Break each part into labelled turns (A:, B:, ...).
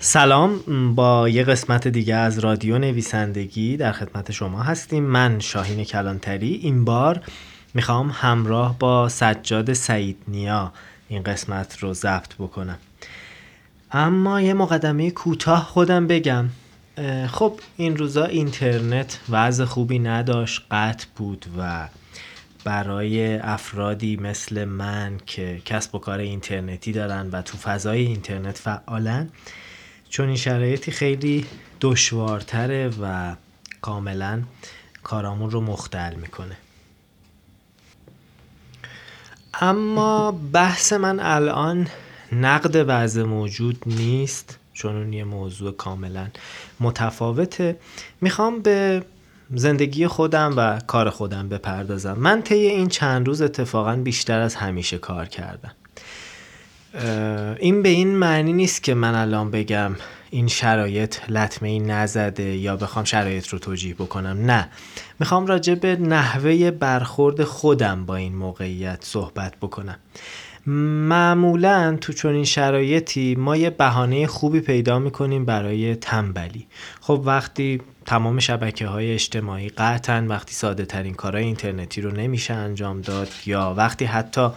A: سلام با یه قسمت دیگه از رادیو نویسندگی در خدمت شما هستیم. من شاهین کلانتری. این بار می‌خوام همراه با سجاد سعید نیا این قسمت رو ضبط بکنم. اما یه مقدمه کوتاه خودم بگم. خب این روزا اینترنت وضع خوبی نداشت قطع بود و برای افرادی مثل من که کسب و کار اینترنتی دارن و تو فضای اینترنت فعالن چون این شرایطی خیلی دشوارتره و کاملا کارامون رو مختل می‌کنه. اما بحث من الان نقد وضع موجود نیست چون اون یه موضوع کاملا متفاوته. می‌خوام به زندگی خودم و کار خودم بپردازم. من طی این چند روز اتفاقا بیشتر از همیشه کار کردم. این به این معنی نیست که من الان بگم این شرایط لطمه ای نزده یا بخوام شرایط رو توجیه بکنم. نه. می‌خوام راجع به نحوه برخورد خودم با این موقعیت صحبت بکنم. معمولا تو چنین شرایطی ما یه بهانه خوبی پیدا می‌کنیم برای تنبلی. خب وقتی تمام شبکه های اجتماعی قطعا وقتی ساده ترین کارهای اینترنتی رو نمیشه انجام داد یا وقتی حتی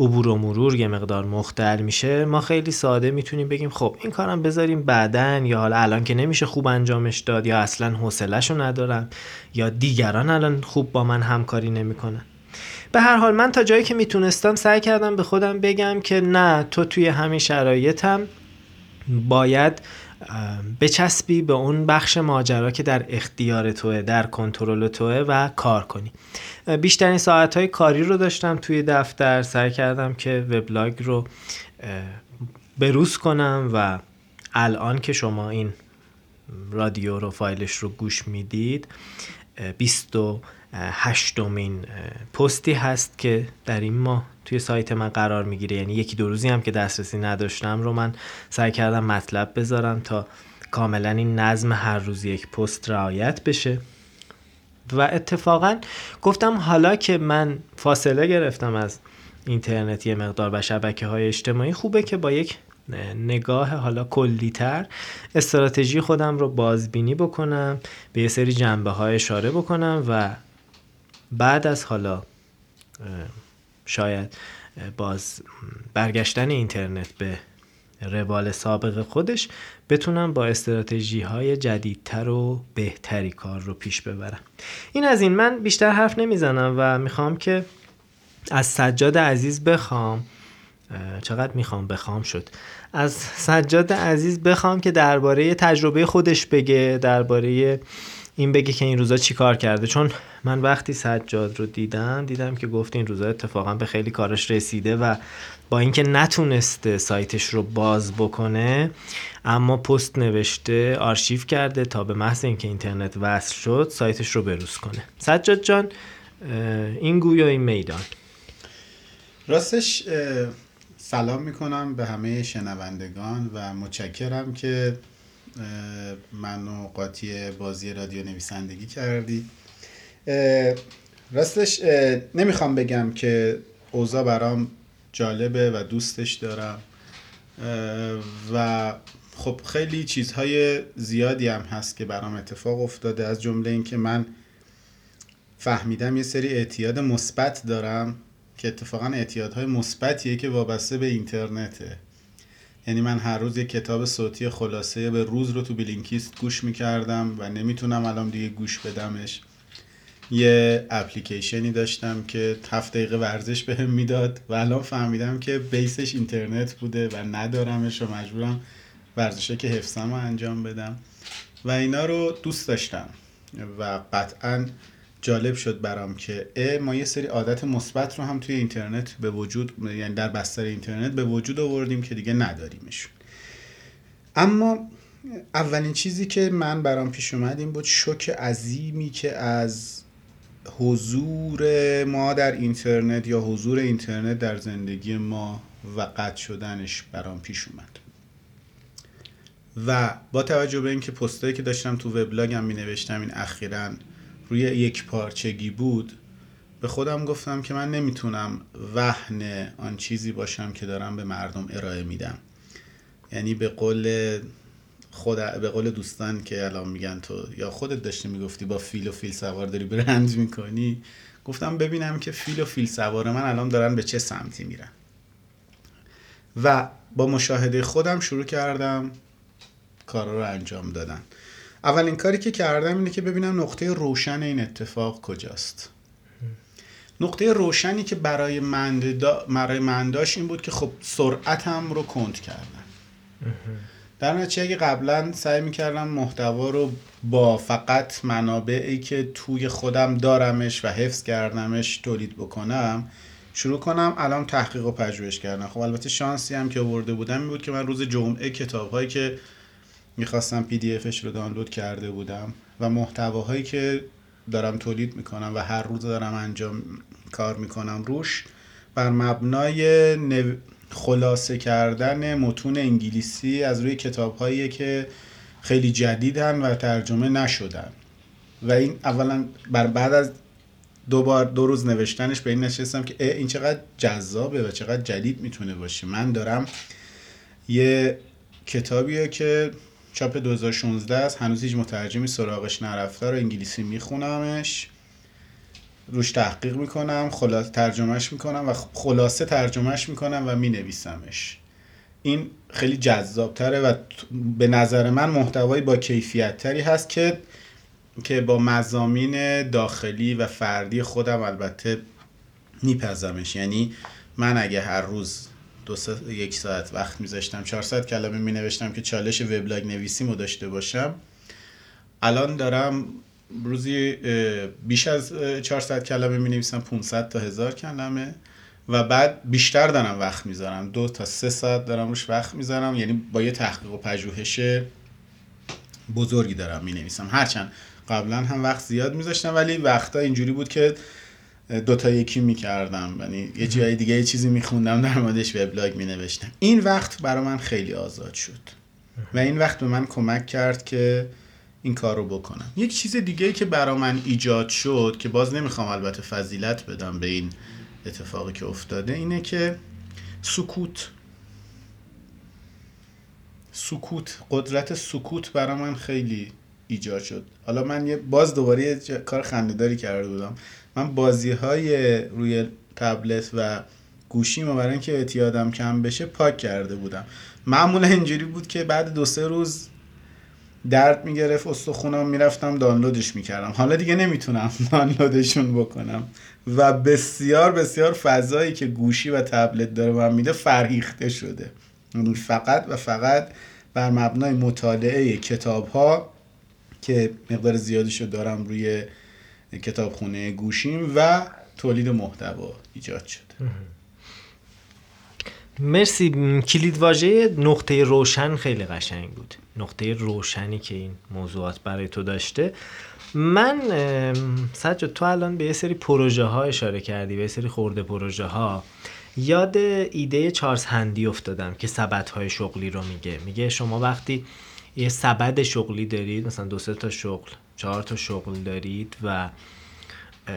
A: عبور و مرور یه مقدار مختل میشه ما خیلی ساده می‌تونیم بگیم خب این کارم بذاریم بعدن یا حالا الان که نمیشه خوب انجامش داد یا اصلا حوصلهش رو ندارم یا دیگران الان خوب با من همکاری نمی‌کنن. به هر حال من تا جایی که می‌تونستم سعی کردم به خودم بگم که نه تو توی همین شرایطم باید بچسبی به اون بخش ماجرا که در اختیار توه در کنترل توه و کار کنی. بیشترین ساعت های کاری رو داشتم توی دفتر. سعی کردم که وبلاگ رو بروز کنم و الان که شما این رادیو رو فایلش رو گوش می‌دید 28 دومین پستی هست که در این ماه توی سایت من قرار می‌گیره. یعنی یکی دو روزی هم که دسترسی نداشتم رو من سعی کردم مطلب بذارم تا کاملا این نظم هر روز یک پست رعایت بشه. و اتفاقا گفتم حالا که من فاصله گرفتم از اینترنت یه مقدار و شبکه های اجتماعی خوبه که با یک نگاه حالا کلیتر استراتژی خودم رو بازبینی بکنم به یه سری جنبه های اشاره بکنم و بعد از حالا شاید باز برگشتن اینترنت به روال سابق خودش بتونم با استراتژی های جدیدتر و بهتری کار رو پیش ببرم. این از این من بیشتر حرف نمی‌زنم و می‌خوام که از سجاد عزیز بخوام چقدر می‌خوام بخوام شد. از سجاد عزیز بخوام که درباره تجربه خودش بگه درباره این بگه که این روزا چی کار کرده. چون من وقتی سجاد رو دیدم دیدم که گفت این روزا اتفاقا به خیلی کارش رسیده و با اینکه نتونسته سایتش رو باز بکنه اما پست نوشته آرشیو کرده تا به محض اینکه اینترنت وصل شد سایتش رو بروز کنه. سجاد جان این گویا این میدان.
B: راستش سلام می‌کنم به همه شنوندگان و متشکرم که منو قاطی بازی رادیو نویسندگی کردی راستش نمی‌خوام بگم که اوضاع برام جالبه و دوستش دارم. و خب خیلی چیزهای زیادی هم هست که برام اتفاق افتاده. از جمله اینکه من فهمیدم یه سری اعتیاد مثبت دارم که اتفاقا اعتیادهای مثبتیه که وابسته به اینترنته. یعنی من هر روز یه کتاب صوتی خلاصه به روز رو تو بلینکیست گوش می‌کردم و نمی‌تونم الان دیگه گوش بدمش. یه اپلیکیشنی داشتم که هفت دقیقه ورزش بهم می‌داد و الان فهمیدم که بیسش اینترنت بوده و ندارمش و مجبورم ورزشه که حفظم رو انجام بدم. و اینا رو دوست داشتم و قطعا جالب شد برام که ا ما یه سری عادت مثبت رو هم توی اینترنت به وجود یعنی در بستر اینترنت به وجود آوردیم که دیگه نداریمشون. اما اولین چیزی که من برام پیش اومد این بود شوک عظیمی که از حضور ما در اینترنت یا حضور اینترنت در زندگی ما و قطع شدنش برام پیش اومد. و با توجه به اینکه پستایی که داشتم تو وبلاگم می نوشتم این اخیرا روی یک پارچگی بود به خودم گفتم که من نمی‌تونم وحن آن چیزی باشم که دارم به مردم ارائه میدم. یعنی به قول خود به قول دوستان که الان میگن تو یا خودت داشتی می‌گفتی با فیل و فیل سوار داری برند می‌کنی؟ گفتم ببینم که فیل و فیل سوار من الان دارن به چه سمتی میرن. و با مشاهده خودم شروع کردم کارا رو انجام دادن. اولین کاری که کردم اینه که ببینم نقطه روشن این اتفاق کجاست. نقطه روشنی که برای من, برای من داشت این بود که خب سرعتم رو کند کردم. در نتیجه اگه قبلا سعی می‌کردم محتوا رو با فقط منابعی که توی خودم دارمش و حفظ کردمش تولید بکنم شروع کنم الان تحقیق و پژوهش کردم. خب البته شانسی هم که آورده بودم این بود که من روز جمعه کتاب هایی که می‌خواستم پی دی افش رو دانلود کرده بودم و محتواهایی که دارم تولید می‌کنم و هر روز دارم انجام کار می‌کنم روش بر مبنای خلاصه کردن متون انگلیسی از روی کتاب هایی که خیلی جدیدن و ترجمه نشدن. و این اولا بر بعد از دو بار دو روز نوشتنش به این نشستم که این چقدر جذابه و چقدر جدید می‌تونه باشه. من دارم یه کتابیه که چاپ 2016 است. هنوز هیچ مترجمی سراغش نرفته رو انگلیسی میخونمش. روش تحقیق می‌کنم خلاص ترجمهش می‌کنم و خلاصه ترجمهش می‌کنم و مینویسمش. این خیلی جذابتره و به نظر من محتوایی با کیفیت تری هست که که با مزامین داخلی و فردی خودم البته میپزمش. یعنی من اگه هر روز دو یک ساعت وقت میذاشتم. 400 کلمه می نوشتم که چالش وبلاگ نویسیمو داشته باشم. الان دارم روزی بیش از 400 کلمه می نویسم 500 تا هزار کلمه. و بعد بیشتر دارم وقت می‌ذارم. دو تا سه ساعت دارم روش وقت می‌ذارم. یعنی با یه تحقیق و پژوهش بزرگی دارم می نویسم هرچند قبلا هم وقت زیاد میذاشتم ولی وقتا اینجوری بود که دوتا یکی می‌کردم. یعنی یه جای دیگه یه چیزی میخوندم در موردش وبلاگ مینوشتم. این وقت برای من خیلی آزاد شد. و این وقت به من کمک کرد که این کار رو بکنم. یک چیز دیگه که برای من ایجاد شد که باز نمی‌خوام البته فضیلت بدم به این اتفاقی که افتاده اینه که سکوت. سکوت قدرت سکوت برای من خیلی ایجاد شد. حالا من یه باز دوباره یه کار خندهداری کرده بودم. من بازی های روی تبلت و گوشی برای اینکه اعتیادم کم بشه پاک کرده بودم. معمولا اینجوری بود که بعد دو سه روز درد می‌گرفت استخونم می‌رفتم دانلودش می‌کردم. حالا دیگه نمی‌تونم دانلودشون بکنم. و بسیار بسیار فضایی که گوشی و تبلت داره من میده فرهیخته شده. فقط و فقط بر مبنای مطالعه کتاب ها که مقدار زیادی دارم روی کتابخونه گوشیم و تولید محتوا ایجاد شده.
A: مرسی. کلید واژه نقطه روشن خیلی قشنگ بود. نقطه روشنی که این موضوعات برای تو داشته. من سجاد تو الان به یه سری پروژه ها اشاره کردی به یه سری خورده پروژه ها یاد ایده چارلز هندی افتادم که سبد های شغلی رو میگه. میگه شما وقتی یه سبد شغلی دارید مثلا دو سه تا شغل چهار تا شغل دارید و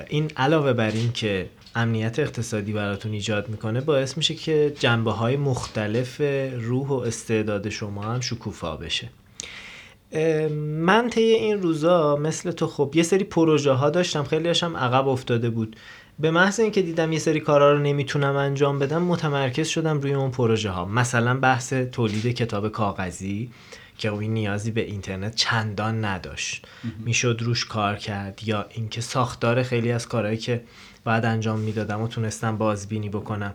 A: این علاوه بر این که امنیت اقتصادی براتون ایجاد می‌کنه باعث میشه که جنبه های مختلف روح و استعداد شما هم شکوفا بشه. من طی این روزا مثل تو خب یه سری پروژه ها داشتم خیلی هاشم عقب افتاده بود. به محض اینکه دیدم یه سری کارا رو نمی‌تونم انجام بدم متمرکز شدم روی اون پروژه ها مثلا بحث تولید کتاب کاغذی. که این نیازی به اینترنت چندان نداشت. می‌شد روش کار کرد یا اینکه ساختار خیلی از کارهایی که بعد انجام می‌دادم و تونستم بازبینی بکنم.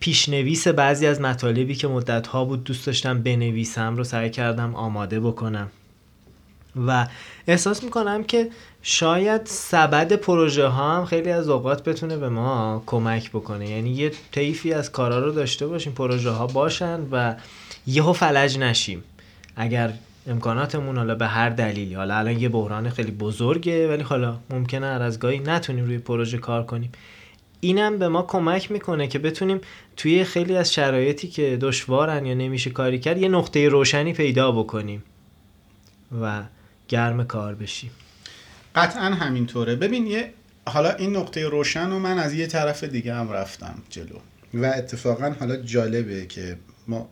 A: پیشنویس بعضی از مطالبی که مدت ها بود دوست داشتم بنویسم رو سعی کردم آماده بکنم. و احساس می‌کنم که شاید سبد پروژه ها هم خیلی از اوقات بتونه به ما کمک بکنه. یعنی یه طیفی از کارا رو داشته باشیم پروژه ها باشن و یهو فلج نشیم. اگر امکاناتمون حالا به هر دلیلی حالا الان یه بحران خیلی بزرگه ولی حالا ممکنه هر از گاهی نتونیم روی پروژه کار کنیم. اینم به ما کمک می‌کنه که بتونیم توی خیلی از شرایطی که دشوارن یا نمیشه کاری کرد یه نقطه روشنی پیدا بکنیم و گرم کار بشیم.
B: قطعا همینطوره. ببین یه حالا این نقطه روشن رو من از یه طرف دیگه هم رفتم جلو و اتفاقا حالا جالبه که ما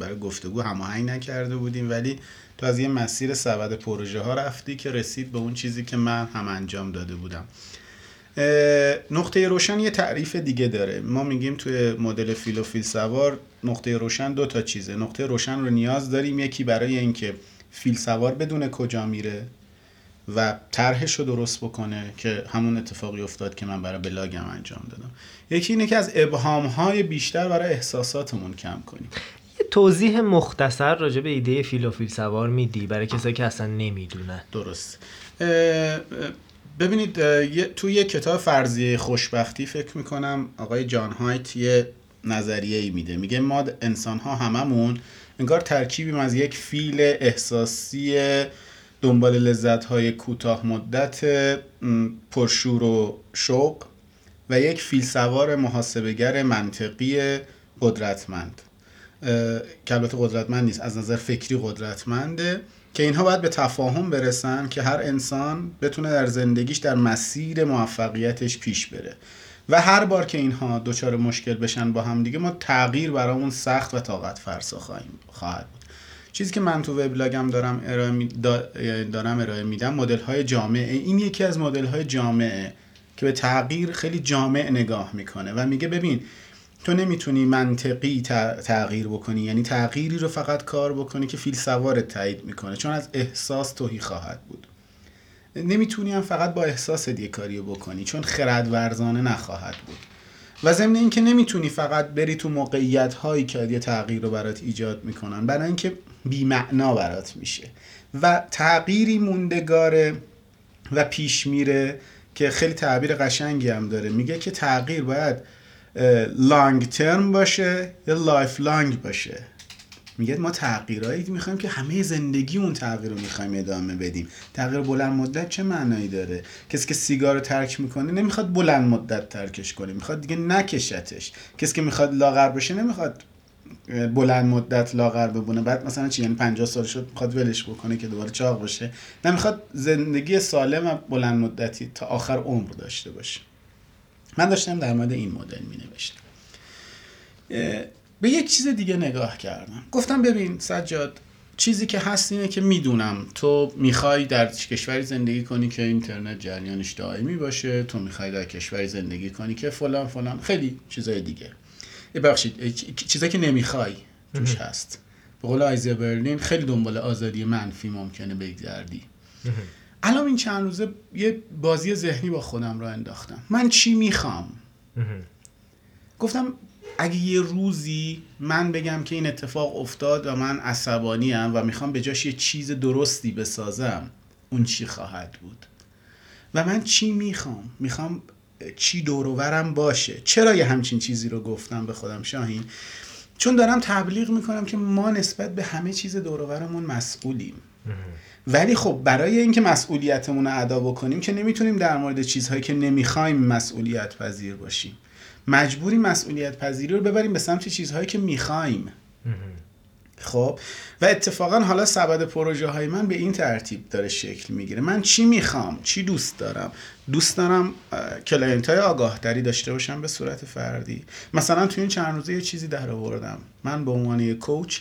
B: برای گفتگو هماهنگ نکرده بودیم ولی تو از یه مسیر سبد پروژه ها رفتی که رسید به اون چیزی که من هم انجام داده بودم. نقطه روشن یه تعریف دیگه داره. ما میگیم توی مدل فیل فیل سوار نقطه روشن دو تا چیزه. نقطه روشن رو نیاز داریم یکی برای اینکه فیل سوار بدون کجا میره و طرحش رو درست بکنه که همون اتفاقی افتاد که من برای بلاگم انجام دادم. یکی اینه که از ابهام های بیشتر برای احساساتمون کم کنیم.
A: توضیح مختصر راجع به ایده فیل و فیل سوار میدی برای کسایی که اصلا نمی‌دونن؟
B: درست. ببینید تو یه کتاب فرضیه خوشبختی فکر می‌کنم آقای جان هایت یه نظریه ای میده. میگه ما انسان ها هممون انگار ترکیبیم از یک فیل احساسی دنبال لذت های کوتاه مدت پرشور و شوق و یک فیل سوار محاسبگر منطقی قدرتمند. که البته قدرتمند نیست از نظر فکری قدرتمنده که اینها باید به تفاهم برسن که هر انسان بتونه در زندگیش در مسیر موفقیتش پیش بره. و هر بار که اینها دچار مشکل بشن با هم دیگه ما تغییر برامون سخت و طاقت فرسا خواهیم خواهد بود. چیزی که من تو وبلاگم دارم ارائه می دارم ارائه میدم مدل های جامعه. این یکی از مدل های جامعه که به تغییر خیلی جامع نگاه می‌کنه و میگه ببین تو نمی‌تونی منطقی تغییر بکنی یعنی تغییری رو فقط کار بکنی که فیل سوارت تایید می‌کنه چون از احساس توهی خواهد بود. نمی‌تونی هم فقط با احساس یه کاری بکنی چون خرد ورزانه نخواهد بود. و ضمن اینکه نمی‌تونی فقط بری تو موقعیت هایی که یه تغییر رو برات ایجاد می‌کنن برای اینکه بیمعنا برات میشه. و تغییری موندگاره و پیش میره که خیلی تعبیر قشنگی هم داره. میگه که تغییر باید long term باشه یا lifelong باشه. میگه ما تغییرایی می‌خوایم که همه زندگی اون تغییر رو می‌خوایم ادامه بدیم. تغییر بلند مدت چه معنایی داره؟ کسی که سیگار رو ترک می‌کنه نمی‌خواد بلند مدت ترکش کنه می‌خواد دیگه نکشتش. کسی که می‌خواد لاغر بشه نمی‌خواد بلند مدت لاغر ببونه بعد مثلا چی؟ یعنی 50 سال شد می‌خواد ولش بکنه که دوباره چاق بشه نمی‌خواد زندگی سالم و بلند مدتی تا آخر عمر داشته باشه. من داشتم در مورد این مدل می نوشتم به یک چیز دیگه نگاه کردم. گفتم ببین سجاد چیزی که هست اینه که می‌دونم. تو می‌خوای در کشوری زندگی کنی که اینترنت جریانش دائمی باشه تو می‌خوای در کشوری زندگی کنی که فلان فلان. خیلی چیزای دیگه. ببخشید چیزایی که نمی‌خوای توش هست. به قول آیزیا برلین خیلی دنبال آزادی منفی ممکنه بگذردی الان این چند روزه یه بازی ذهنی با خودم را انداختم. من چی می‌خوام؟ گفتم اگه یه روزی من بگم که این اتفاق افتاد و من عصبانی و می‌خوام به جاش یه چیز درستی بسازم اون چی خواهد بود؟ و من چی می‌خوام؟ می‌خوام چی دوروورم باشه؟ چرا یه همچین چیزی رو گفتم به خودم شاهین؟ چون دارم تبلیغ می‌کنم که ما نسبت به همه چیز دوروورمون مسئولیم. ولی خب برای اینکه مسئولیتمون رو ادا بکنیم که نمی‌تونیم در مورد چیزهایی که نمی‌خوایم مسئولیت پذیر باشیم. مجبوری مسئولیت پذیری رو ببریم به سمت چیزهایی که می‌خوایم. خب؟ و اتفاقا حالا سبد پروژه های من به این ترتیب داره شکل می‌گیره. من چی می‌خوام؟ چی دوست دارم؟ دوست دارم client های آگاه داری داشته باشم به صورت فردی. مثلا توی این چند روزه یه چیزی در آوردم. من به عنوان یه coach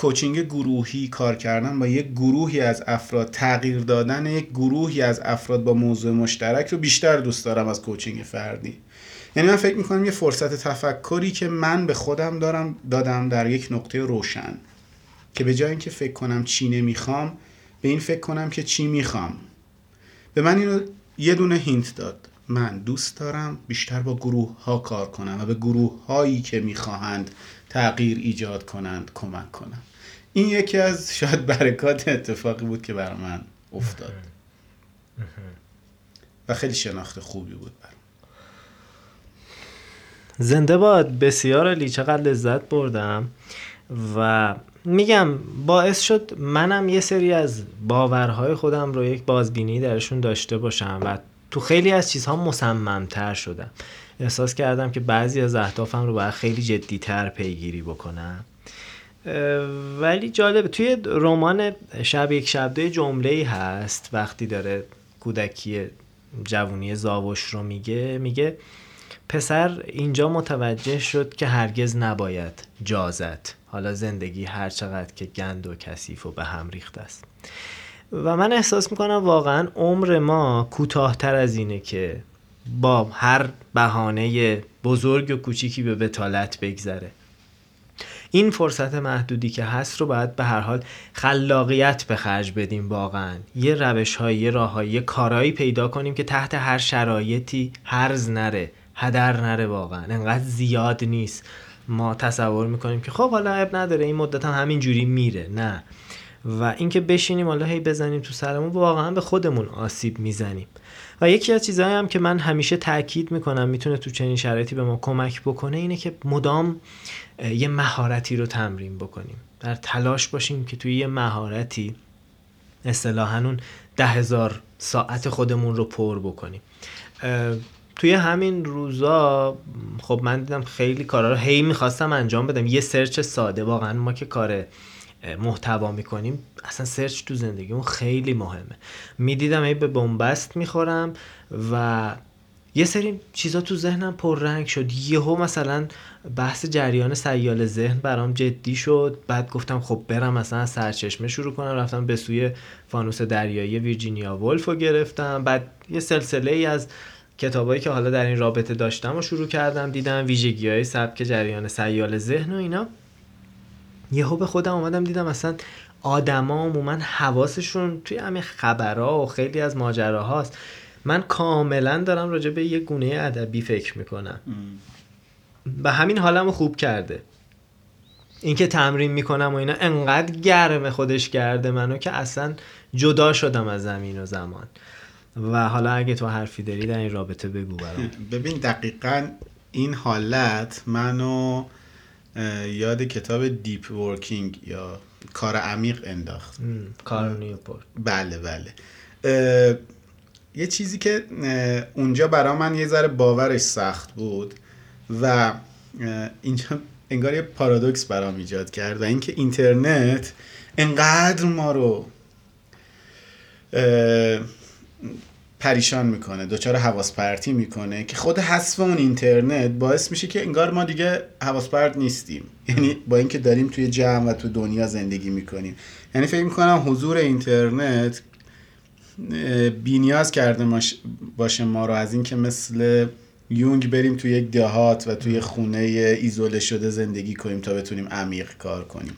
B: coaching گروهی کار کردن با یک گروهی از افراد تغییر دادن یک گروهی از افراد با موضوع مشترک رو بیشتر دوست دارم از coaching فردی. یعنی من فکر می‌کنم یه فرصت تفکری که من به خودم دارم دادم در یک نقطه روشن. که به جای اینکه فکر کنم چی نمی‌خوام به این فکر کنم که چی می‌خوام. به من اینو یه دونه هینت داد. من دوست دارم بیشتر با گروه ها کار کنم و به گروه هایی که می‌خواهند تغییر ایجاد کنند کمک کنم. این یکی از شاید برکات اتفاقی بود که بر من افتاد. و خیلی شناخت خوبی بود برام.
A: زنده باد بسیار علی چقدر لذت بردم. و میگم باعث شد منم یه سری از باورهای خودم رو یک بازبینی درشون داشته باشم و تو خیلی از چیزها مصممتر شدم. احساس کردم که بعضی از اهدافم رو باید خیلی جدیتر پیگیری بکنم. ولی جالب توی رمان شب یک شب دوی جمله هست وقتی داره کودکی جوونی زاوش رو میگه میگه پسر اینجا متوجه شد که هرگز نباید جازت حالا زندگی هر چقدر که گند و کثیف و به هم ریخته است. و من احساس می‌کنم واقعا عمر ما کوتاهتر از اینه که با هر بهانه بزرگ و کوچیکی به بتالت بگذره. این فرصت محدودی که هست رو باید به هر حال خلاقیت به خرج بدیم واقعا. یه روش های یه راه یه کارایی پیدا کنیم که تحت هر شرایطی هرز نره هدر نره واقعا. انقدر زیاد نیست. ما تصور می‌کنیم که خب حالا عیب نداره این مدت هم همین جوری میره. نه. و اینکه بشینیم حالا هی بزنیم تو سرمون واقعا به خودمون آسیب می‌زنیم. و یکی از چیزهایی هم که من همیشه تاکید می‌کنم می‌تونه تو چنین شرایطی به ما کمک بکنه اینه که مدام یه مهارتی رو تمرین بکنیم. در تلاش باشیم که توی یه مهارتی اصطلاحا اون ده هزار ساعت خودمون رو پر بکنیم. توی همین روزا خب من دیدم خیلی کارا رو هی می‌خواستم انجام بدم. یه سرچ ساده واقعا ما که کار محتوا می‌کنیم. اصلا سرچ تو زندگیمون خیلی مهمه. می‌دیدم ای به بنبست می‌خورم و یه سری چیزا تو ذهنم پررنگ شد. یهو مثلا بحث جریان سیال ذهن برام جدی شد. بعد گفتم خب برم مثلا سرچشمه شروع کنم. رفتم به سوی فانوس دریایی ویرجینیا ولف رو گرفتم. بعد یه سلسله ای از کتابایی که حالا در این رابطه داشتم و شروع کردم. دیدم ویژگی های سبک جریان سیال ذهن و اینا. یهو به خودم اومدم دیدم اصلا آدما عموما حواسشون توی همین خبرها و خیلی از ماجراهاست من کاملا دارم راجع به یه گونه ادبی فکر می‌کنم. و همین حالم خوب کرده. اینکه تمرین می‌کنم و اینا انقدر گرم خودش کرده منو که اصلا جدا شدم از زمین و زمان. و حالا اگه تو حرفی داری در این رابطه بگو برام.
B: ببین دقیقا این حالت منو یاد کتاب دیپ ورکینگ یا کار عمیق انداخت.
A: کار نیوپورت
B: بله بله. یه چیزی که اونجا برا من یه ذره باورش سخت بود و اینجا انگار یه پارادوکس برام ایجاد کرد و اینکه اینترنت انقدر ما رو پریشان می‌کنه دچار حواس پرتی می‌کنه که خود حذف اون اینترنت باعث میشه که انگار ما دیگه حواس پرت نیستیم. یعنی با اینکه داریم توی جمع و تو دنیا زندگی می‌کنیم. یعنی فکر می‌کنم حضور اینترنت بینیاز کرده باشه ما رو از اینکه مثل یونگ بریم توی یک دهات و توی خونه ایزوله شده زندگی کنیم تا بتونیم عمیق کار کنیم.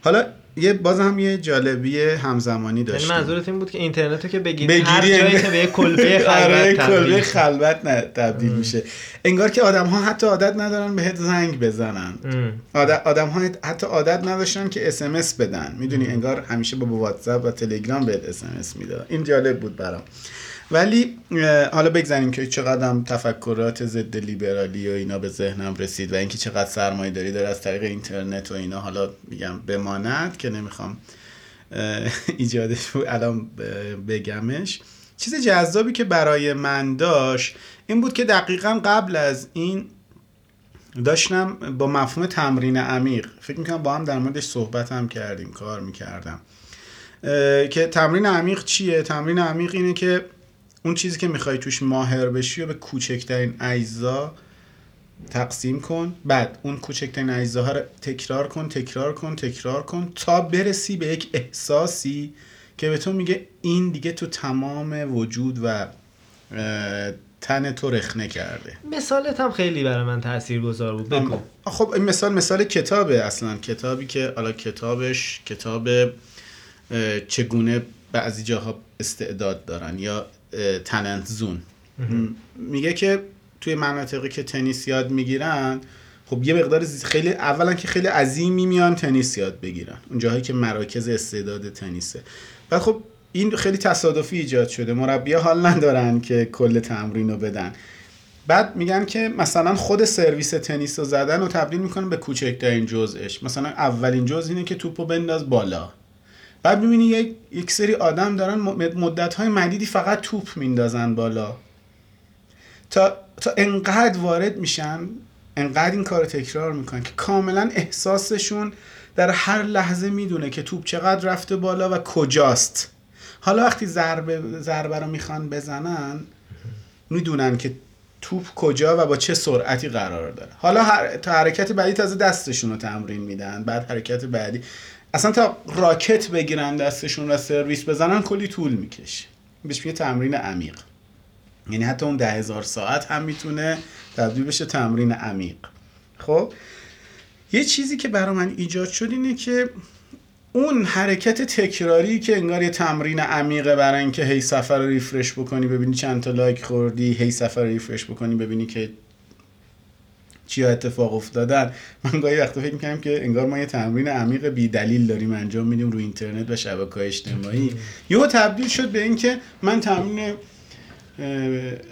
B: حالا یه باز هم یه جالبی همزمانی یعنی داشتیم.
A: منظورت این بود که اینترنتو که بگیری هر جایی که به کلبه خلوت
B: کلبه خلوت تبدیل میشه. انگار که آدم ها حتی عادت ندارن بهت زنگ بزنن. آدم ها حتی عادت نداشتن که اسمس بدن. می‌دونی انگار همیشه با واتساپ و تلگرام بهت اسمس می‌داد این جالب بود برام. ولی حالا بگذاریم که چقدر تفکرات ضد لیبرالی و اینا به ذهنم رسید و اینکه چقدر سرمایه داری داره از طریق اینترنت و اینا حالا میگم بماند که نمی‌خوام ایجادش الان بگمش چیز جذابی که برای من داشت این بود که دقیقا قبل از این داشتم با مفهوم تمرین عمیق فکر می‌کنم با هم در موردش صحبت هم کردیم کار می‌کردم که تمرین عمیق چیه؟ تمرین عمیق اینه که اون چیزی که می‌خوای توش ماهر بشی و به کوچکترین اجزا تقسیم کن. بعد اون کوچکترین اجزاها رو تکرار کن تکرار کن تکرار کن تا برسی به یک احساسی که به تو میگه این دیگه تو تمام وجود و تن تو رخنه کرده.
A: مثالت هم خیلی برای من تأثیر گذار بود. بگو.
B: خب این مثال مثال کتابه اصلا. کتابی که حالا کتابش کتاب چگونه بعضی جاها استعداد دارن یا تلنت زون میگه که توی مناطقی که تنیس یاد می‌گیرن خب یه مقدار خیلی اولا که خیلی عظیمی میان تنیس یاد بگیرن. اون جاهایی که مراکز استعداد تنیسه. و خب این خیلی تصادفی ایجاد شده. مربی حال ندارن که کل تمرین رو بدن. بعد میگن که مثلا خود سرویس تنیس رو زدن و تبدیل می‌کنن به کوچکترین جزش مثلا اولین جزء اینه که توپو بنداز بالا. بعد می‌بینی یک, یک سری آدم دارن مدت های مدیدی فقط توپ میندازن بالا. تا, تا انقدر وارد میشن انقدر این کار تکرار می‌کنن که کاملا احساسشون در هر لحظه می‌دونه که توپ چقدر رفته بالا و کجاست. حالا وقتی ضربه ضربه رو می‌خوان بزنن می‌دونن که توپ کجا و با چه سرعتی قرار داره. حالا هر... تا حرکت بعدی تازه دستشون رو تمرین میدن بعد حرکت بعدی اصلا تا راکت بگیرن دستشون و سرویس بزنن کلی طول می‌کشه. بهش میگه تمرین عمیق. یعنی حتی اون ده هزار ساعت هم می‌تونه تبدیل بشه تمرین عمیق. خب یه چیزی که برای من ایجاد شد اینه که اون حرکت تکراری که انگار یه تمرین عمیقه برای اینکه هی سفر رو ریفرش بکنی ببینی چند تا لایک خوردی هی سفر رو ریفرش بکنی ببینی که چیا اتفاق افتادن. من گاهی وقتا فکر می‌کنم که انگار ما یه تمرین عمیق بی دلیل داریم انجام میدیم رو اینترنت و شبکه اجتماعی. یهو تبدیل شد به اینکه من تمرین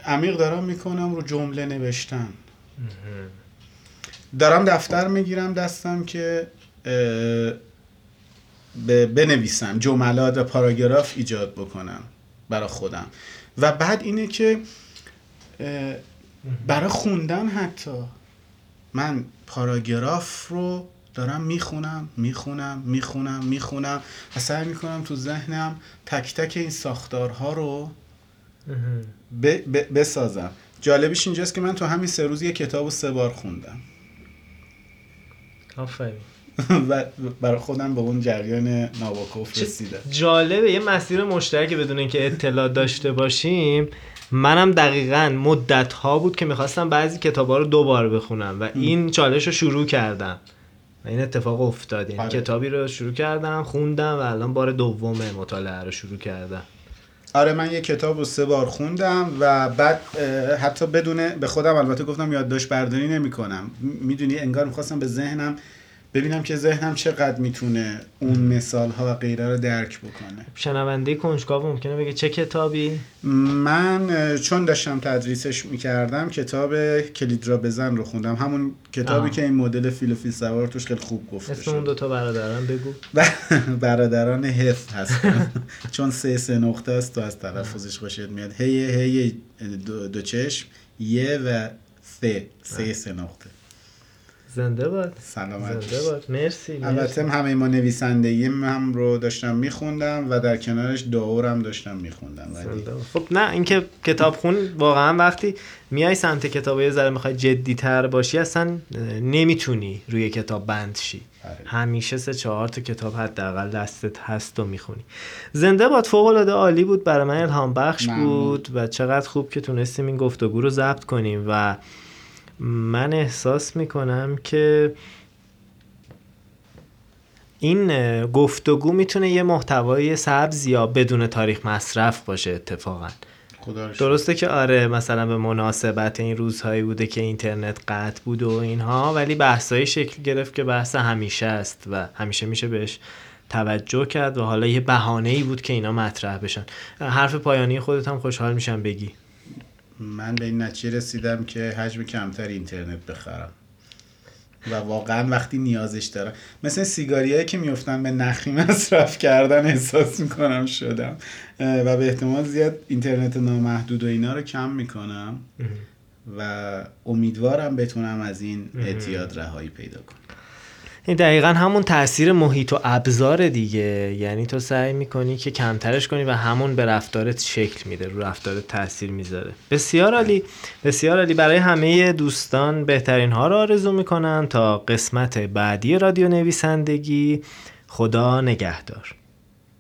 B: عمیق دارم می‌کنم رو جمله نوشتن. دارم دفتر می‌گیرم دستم که بنویسم جملات و پاراگراف ایجاد بکنم برای خودم. و بعد اینه که برای خوندن حتی. من پاراگراف رو دارم می‌خونم می‌خونم می‌خونم می‌خونم و سعی می‌کنم تو ذهنم تک تک این ساختارها رو بسازم. جالبیش اینجاست که من تو همین سه روز یه کتاب و سه بار خوندم.
A: آفرین.
B: و برای خودم به اون جریان ناباکوف رسیدم.
A: جالبه. یه مسیر مشترک بدون اینکه اطلاع داشته باشیم. منم دقیقا مدت ها بود که می‌خواستم بعضی کتاب ها رو دوبار بخونم و این چالش رو شروع کردم. و این اتفاق افتاد. یعنی آره. کتابی رو شروع کردم خوندم و الان بار دوم مطالعه رو شروع کردم.
B: آره من یه کتاب رو سه بار خوندم و بعد حتی بدون به خودم البته گفتم یادداشت برداری نمی کنم می‌دونی انگار می‌خواستم به ذهنم ببینم که ذهنم چقدر می‌تونه اون مثال ها و غیره رو درک بکنه.
A: شنونده کنجکاو ممکنه بگه چه کتابی؟
B: من چون داشتم تدریسش می‌کردم کتاب کلید را بزن رو خوندم. همون کتابی آه. که این مدل فیلوفیل سوار توش خیلی خوب گفته
A: اسم اون دوتا برادران بگو.
B: برادران هف هست چون سه سه نقطه است تو از تلفظش باشید میاد. هی هی دو, دو چشم یه و سه. سه سه نقطه.
A: زنده باد.
B: سلامت
A: زنده باد. مرسی
B: البته همه ما نویسندگی هم رو داشتم میخوندم و در کنارش داورم داشتم میخوندم. ولی
A: خب نه اینکه کتاب خون واقعا وقتی میای سمت کتاب یه ذره می‌خوای جدی تر باشی اصلا نمی‌تونی روی کتاب بند شی. بله. همیشه سه چهار تا کتاب حداقل دستت هست و می‌خونی. زنده باد فوق العاده عالی بود. برای من الهام بخش بود و چقدر خوب که تونستیم این گفتگو رو ضبط کنیم و من احساس می‌کنم که این گفتگو می‌تونه یه محتوای سبز یا بدون تاریخ مصرف باشه اتفاقا. درسته که آره مثلا به مناسبت این روزهایی بوده که اینترنت قطع بود و اینها ولی بحثایی شکل گرفت که بحث همیشه است و همیشه میشه بهش توجه کرد و حالا یه بهانه ای بود که اینا مطرح بشن. حرف پایانی خودت هم خوشحال میشم بگی.
B: من به این نتیجه رسیدم که حجم کمتر اینترنت بخرم. و واقعا وقتی نیازش دارم. مثل سیگاریایی که میفتن به نخی مصرف کردن احساس می‌کنم شدم. و به احتمال زیاد اینترنت نامحدود و اینا رو کم می‌کنم. و امیدوارم بتونم از این اعتیاد رهایی پیدا کنم.
A: این دقیقا همون تاثیر محیط و ابزار دیگه. یعنی تو سعی می‌کنی که کمترش کنی و همون به رفتارت شکل میده رو رفتارت تاثیر می‌ذاره. بسیار عالی. بسیار عالی. برای همه دوستان بهترین ها رو آرزو می‌کنم تا قسمت بعدی رادیو نویسندگی خدا نگهدار.